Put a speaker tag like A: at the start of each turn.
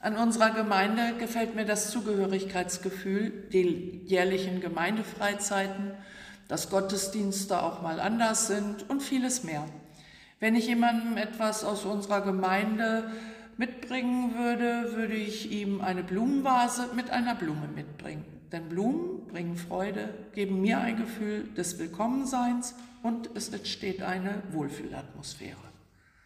A: An unserer Gemeinde gefällt mir das Zugehörigkeitsgefühl, die jährlichen Gemeindefreizeiten, dass Gottesdienste auch mal anders sind und vieles mehr. Wenn ich jemandem etwas aus unserer Gemeinde mitbringen würde, würde ich ihm eine Blumenvase mit einer Blume mitbringen. Denn Blumen bringen Freude, geben mir ein Gefühl des Willkommenseins und es entsteht eine Wohlfühlatmosphäre.